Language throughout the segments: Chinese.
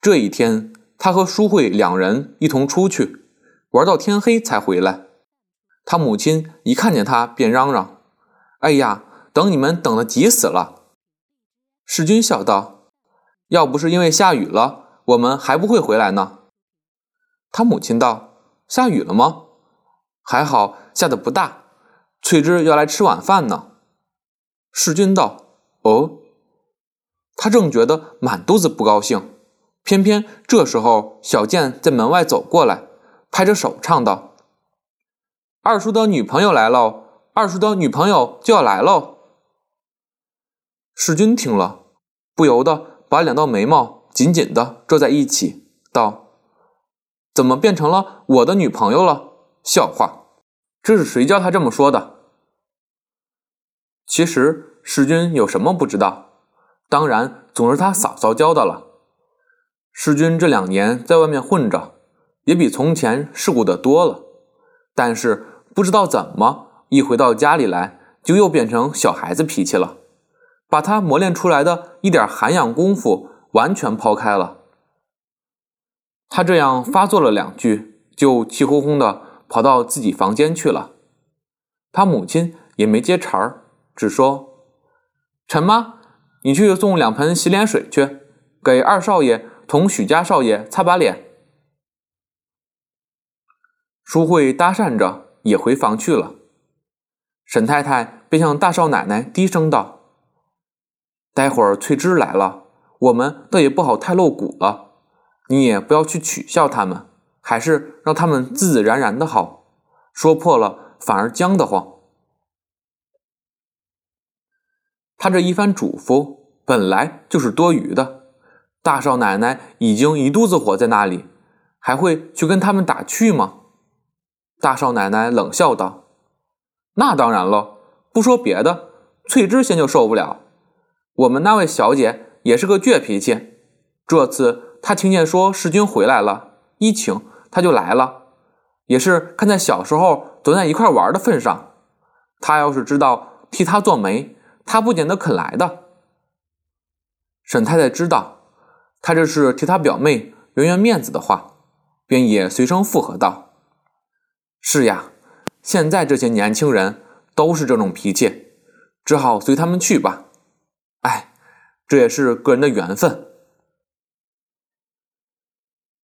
这一天，他和淑慧两人一同出去玩到天黑才回来。他母亲一看见他，便嚷嚷：“哎呀，等你们等得急死了！”世君笑道：“要不是因为下雨了，我们还不会回来呢。”他母亲道：“下雨了吗？还好下的不大。翠芝要来吃晚饭呢。”世君道：“哦。”他正觉得满肚子不高兴，偏偏这时候小健在门外走过来，拍着手唱道：“二叔的女朋友来喽！二叔的女朋友就要来喽！”世君听了，不由得把两道眉毛紧紧的皱在一起，道：“怎么变成了我的女朋友了？笑话！这是谁教他这么说的？”其实世君有什么不知道？当然总是他嫂嫂教的了。世君这两年在外面混着，也比从前世故的多了，但是不知道怎么一回到家里来，就又变成小孩子脾气了。把他磨练出来的一点涵养功夫完全抛开了。他这样发作了两句，就气哄哄的跑到自己房间去了。他母亲也没接茬儿，只说：“陈妈，你去送两盆洗脸水去，给二少爷同许家少爷擦把脸。”淑慧搭讪着也回房去了。沈太太便向大少奶奶低声道。待会儿翠芝来了，我们倒也不好太露骨了。你也不要去取笑他们，还是让他们自自然然的好。说破了反而僵得慌。他这一番嘱咐本来就是多余的。大少奶奶已经一肚子火在那里，还会去跟他们打趣吗？大少奶奶冷笑道：“那当然了，不说别的，翠芝先就受不了。”我们那位小姐也是个倔脾气，这次她听见说世君回来了，一请她就来了，也是看在小时候总在一块玩的份上。她要是知道替她做媒，她不见得肯来的。沈太太知道他这是替他表妹圆圆面子的话，便也随声附和道：“是呀，现在这些年轻人都是这种脾气，只好随他们去吧。”哎，这也是个人的缘分。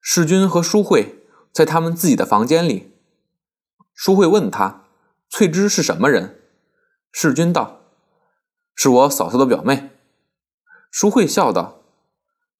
世君和淑慧在他们自己的房间里，淑慧问他：“翠芝是什么人？”世君道：“是我嫂嫂的表妹。”淑慧笑道：“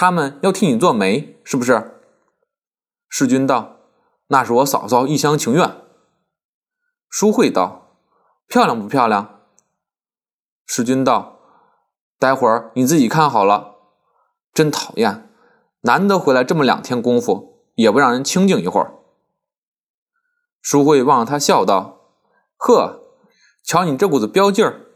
他们要替你做媒，是不是？”世君道：“那是我嫂嫂一厢情愿。”淑慧道：“漂亮不漂亮？”世君道。待会儿你自己看好了。真讨厌，难得回来这么两天功夫，也不让人清静一会儿。淑慧望着他笑道：“呵，瞧你这股子彪劲儿。”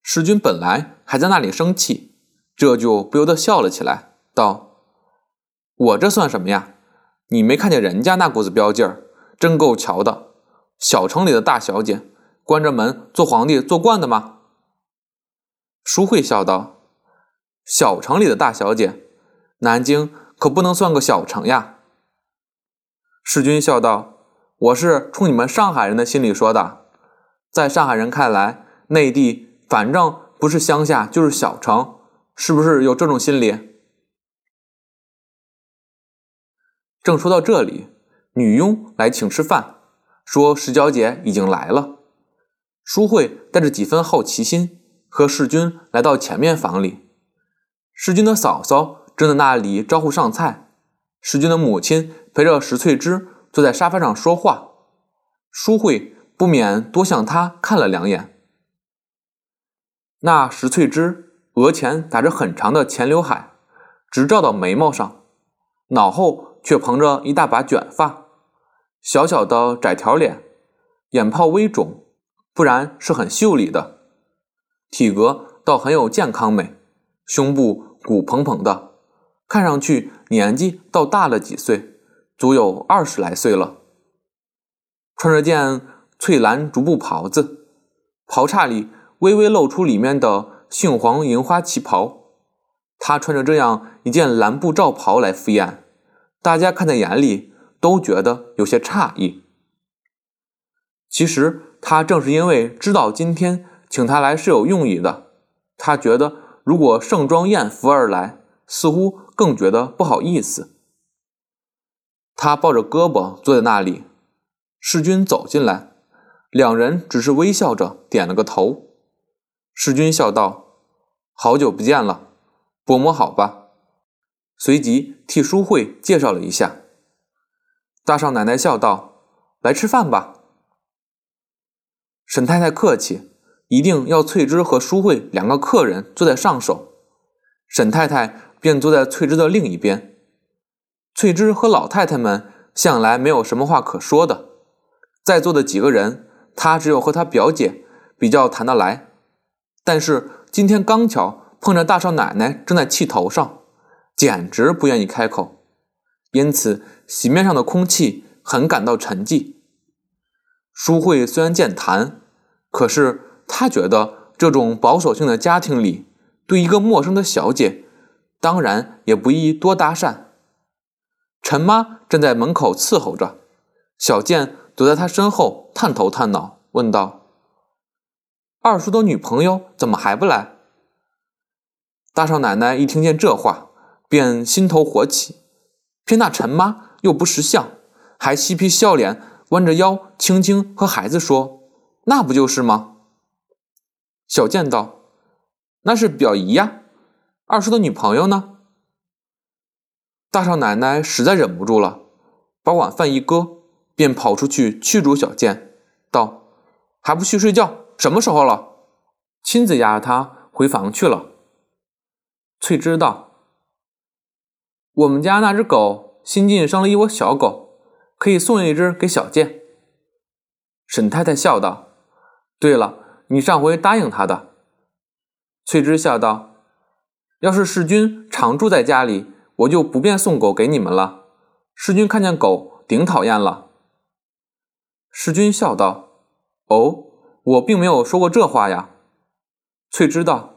世君本来还在那里生气，这就不由得笑了起来，道：“我这算什么呀？你没看见人家那股子飙劲儿，真够瞧的。小城里的大小姐，关着门做皇帝做惯的吗？”淑慧笑道：“小城里的大小姐，南京可不能算个小城呀。”世君笑道：“我是冲你们上海人的心里说的，在上海人看来，内地反正不是乡下就是小城，是不是有这种心理？”正说到这里，女佣来请吃饭，说石小姐已经来了。淑慧带着几分好奇心。和世君来到前面房里，世君的嫂嫂正在那里招呼上菜，世君的母亲陪着石翠芝坐在沙发上说话，淑慧不免多向她看了两眼。那石翠芝额前打着很长的前刘海，直照到眉毛上，脑后却蓬着一大把卷发，小小的窄条脸，眼泡微肿，不然是很秀丽的。体格倒很有健康美，胸部鼓蓬蓬的，看上去年纪倒大了几岁，足有二十来岁了。穿着件翠蓝竹布袍子，袍叉里微微露出里面的杏黄银花旗袍。他穿着这样一件蓝布罩袍来赴宴，大家看在眼里，都觉得有些诧异。其实他正是因为知道今天请他来是有用意的，他觉得如果盛装艳服而来，似乎更觉得不好意思。他抱着胳膊坐在那里，世君走进来，两人只是微笑着点了个头。世君笑道：“好久不见了，伯母好吧？”随即替淑慧介绍了一下。大少奶奶笑道：“来吃饭吧。”沈太太客气，一定要翠芝和淑慧两个客人坐在上首，沈太太便坐在翠芝的另一边。翠芝和老太太们向来没有什么话可说的，在座的几个人，她只有和她表姐比较谈得来，但是今天刚巧碰着大少奶奶正在气头上，简直不愿意开口，因此席面上的空气很感到沉寂。淑慧虽然健谈，可是她觉得这种保守性的家庭里，对一个陌生的小姐，当然也不宜多搭讪。陈妈站在门口伺候着，小健躲在她身后探头探脑，问道：“二叔的女朋友怎么还不来？”大少奶奶一听见这话，便心头火起，偏那陈妈又不识相，还嬉皮笑脸。弯着腰，轻轻和孩子说：“那不就是吗？”小健道：“那是表姨呀，二叔的女朋友呢。”大少奶奶实在忍不住了，把晚饭一搁，便跑出去驱逐小健，道：“还不去睡觉？什么时候了？”亲自押着他回房去了。翠芝道：“我们家那只狗新近生了一窝小狗。”可以送一只给小健。沈太太笑道：“对了，你上回答应他的。”翠芝笑道：“要是世君常住在家里，我就不便送狗给你们了。世君看见狗顶讨厌了。”世君笑道：“哦，我并没有说过这话呀。”翠芝道：“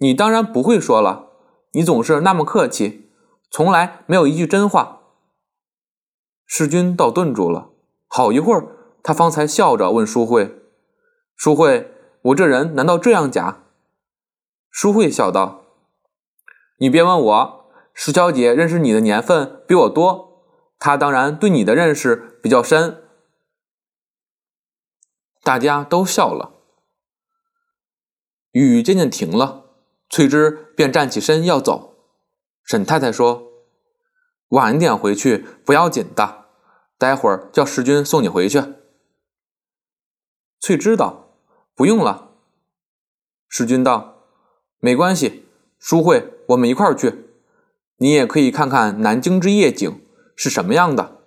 你当然不会说了，你总是那么客气，从来没有一句真话。”世君倒顿住了，好一会儿，他方才笑着问淑慧：“淑慧，我这人难道这样假？”淑慧笑道：“你别问我，石小姐认识你的年份比我多，她当然对你的认识比较深。”大家都笑了。雨渐渐停了，翠芝便站起身要走。沈太太说。晚一点回去不要紧的，待会儿叫世君送你回去。翠芝道：“不用了。”世君道：“没关系，淑慧，我们一块儿去。你也可以看看南京之夜景是什么样的。”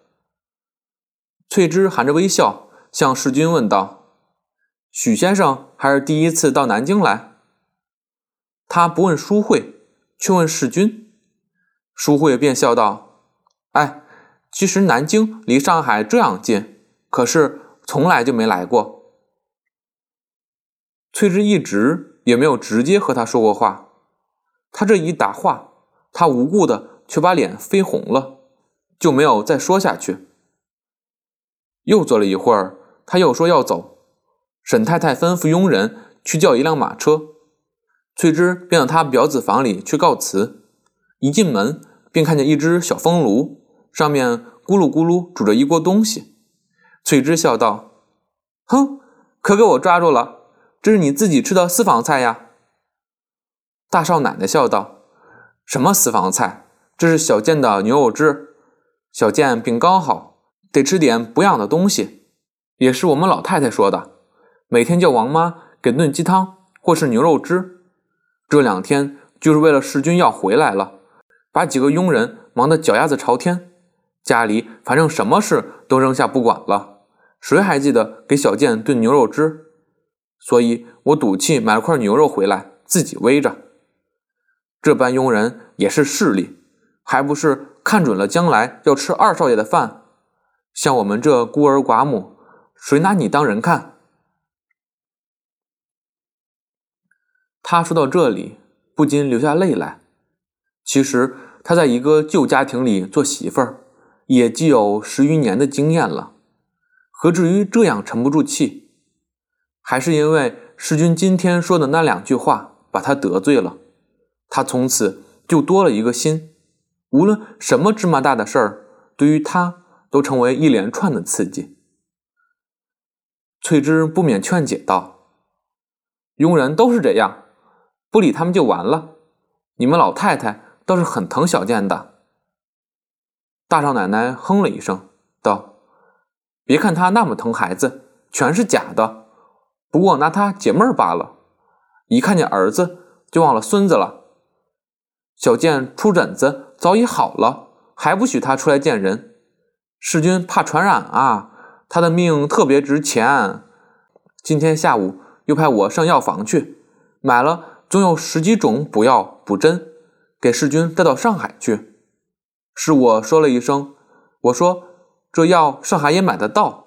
翠芝含着微笑向世君问道：“许先生还是第一次到南京来？”他不问淑慧，却问世君。淑慧便笑道。哎，其实南京离上海这样近，可是从来就没来过。翠芝一直也没有直接和他说过话，他这一答话，他无故的却把脸绯红了，就没有再说下去。又坐了一会儿，他又说要走，沈太太吩咐佣人去叫一辆马车，翠芝便到他表子房里去告辞，一进门便看见一只小风炉。上面咕噜咕噜煮着一锅东西，翠芝笑道：“哼，可给我抓住了！这是你自己吃的私房菜呀。”大少奶奶笑道：“什么私房菜？这是小健的牛肉汁。小健病刚好，得吃点补养的东西。也是我们老太太说的，每天叫王妈给炖鸡汤或是牛肉汁。这两天就是为了世君要回来了，把几个佣人忙得脚丫子朝天。”家里反正什么事都扔下不管了，谁还记得给小健炖牛肉汁？所以我赌气买了块牛肉回来，自己煨着。这班佣人也是势利，还不是看准了将来要吃二少爷的饭？像我们这孤儿寡母，谁拿你当人看？他说到这里，不禁流下泪来，其实他在一个旧家庭里做媳妇儿，也既有十余年的经验了，何至于这样沉不住气？还是因为世君今天说的那两句话把他得罪了，他从此就多了一个心，无论什么芝麻大的事儿，对于他都成为一连串的刺激。翠芝不免劝解道：“佣人都是这样，不理他们就完了。你们老太太倒是很疼小健的。”大少奶奶哼了一声，道：“别看他那么疼孩子，全是假的，不过拿他解闷罢了。一看见儿子，就忘了孙子了。小健出疹子早已好了，还不许他出来见人。世君怕传染啊。”他的命特别值钱，今天下午又派我上药房去买了，总有十几种补药补针，给世君带到上海去。是我说了一声，我说这药上海也买得到，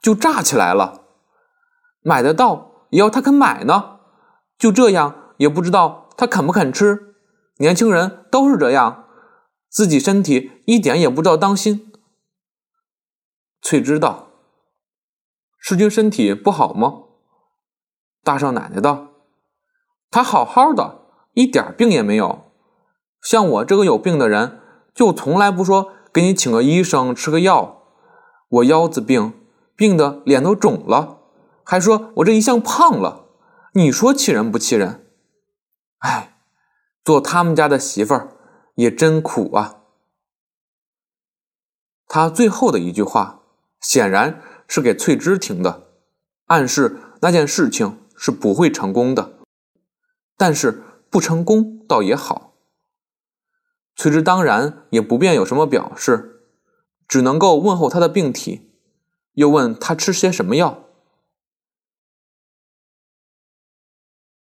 就炸起来了。买得到也要他肯买呢，就这样也不知道他肯不肯吃。年轻人都是这样，自己身体一点也不知道当心。翠芝道。世君身体不好吗？大少奶奶道：“他好好的，一点病也没有。像我这个有病的人，就从来不说给你请个医生吃个药。我腰子病，病的脸都肿了，还说我这一向胖了。你说气人不气人？哎，做他们家的媳妇儿也真苦啊。”他最后的一句话，显然。是给翠芝听的，暗示那件事情是不会成功的。但是不成功倒也好。随之当然也不便有什么表示，只能够问候他的病体，又问他吃些什么药。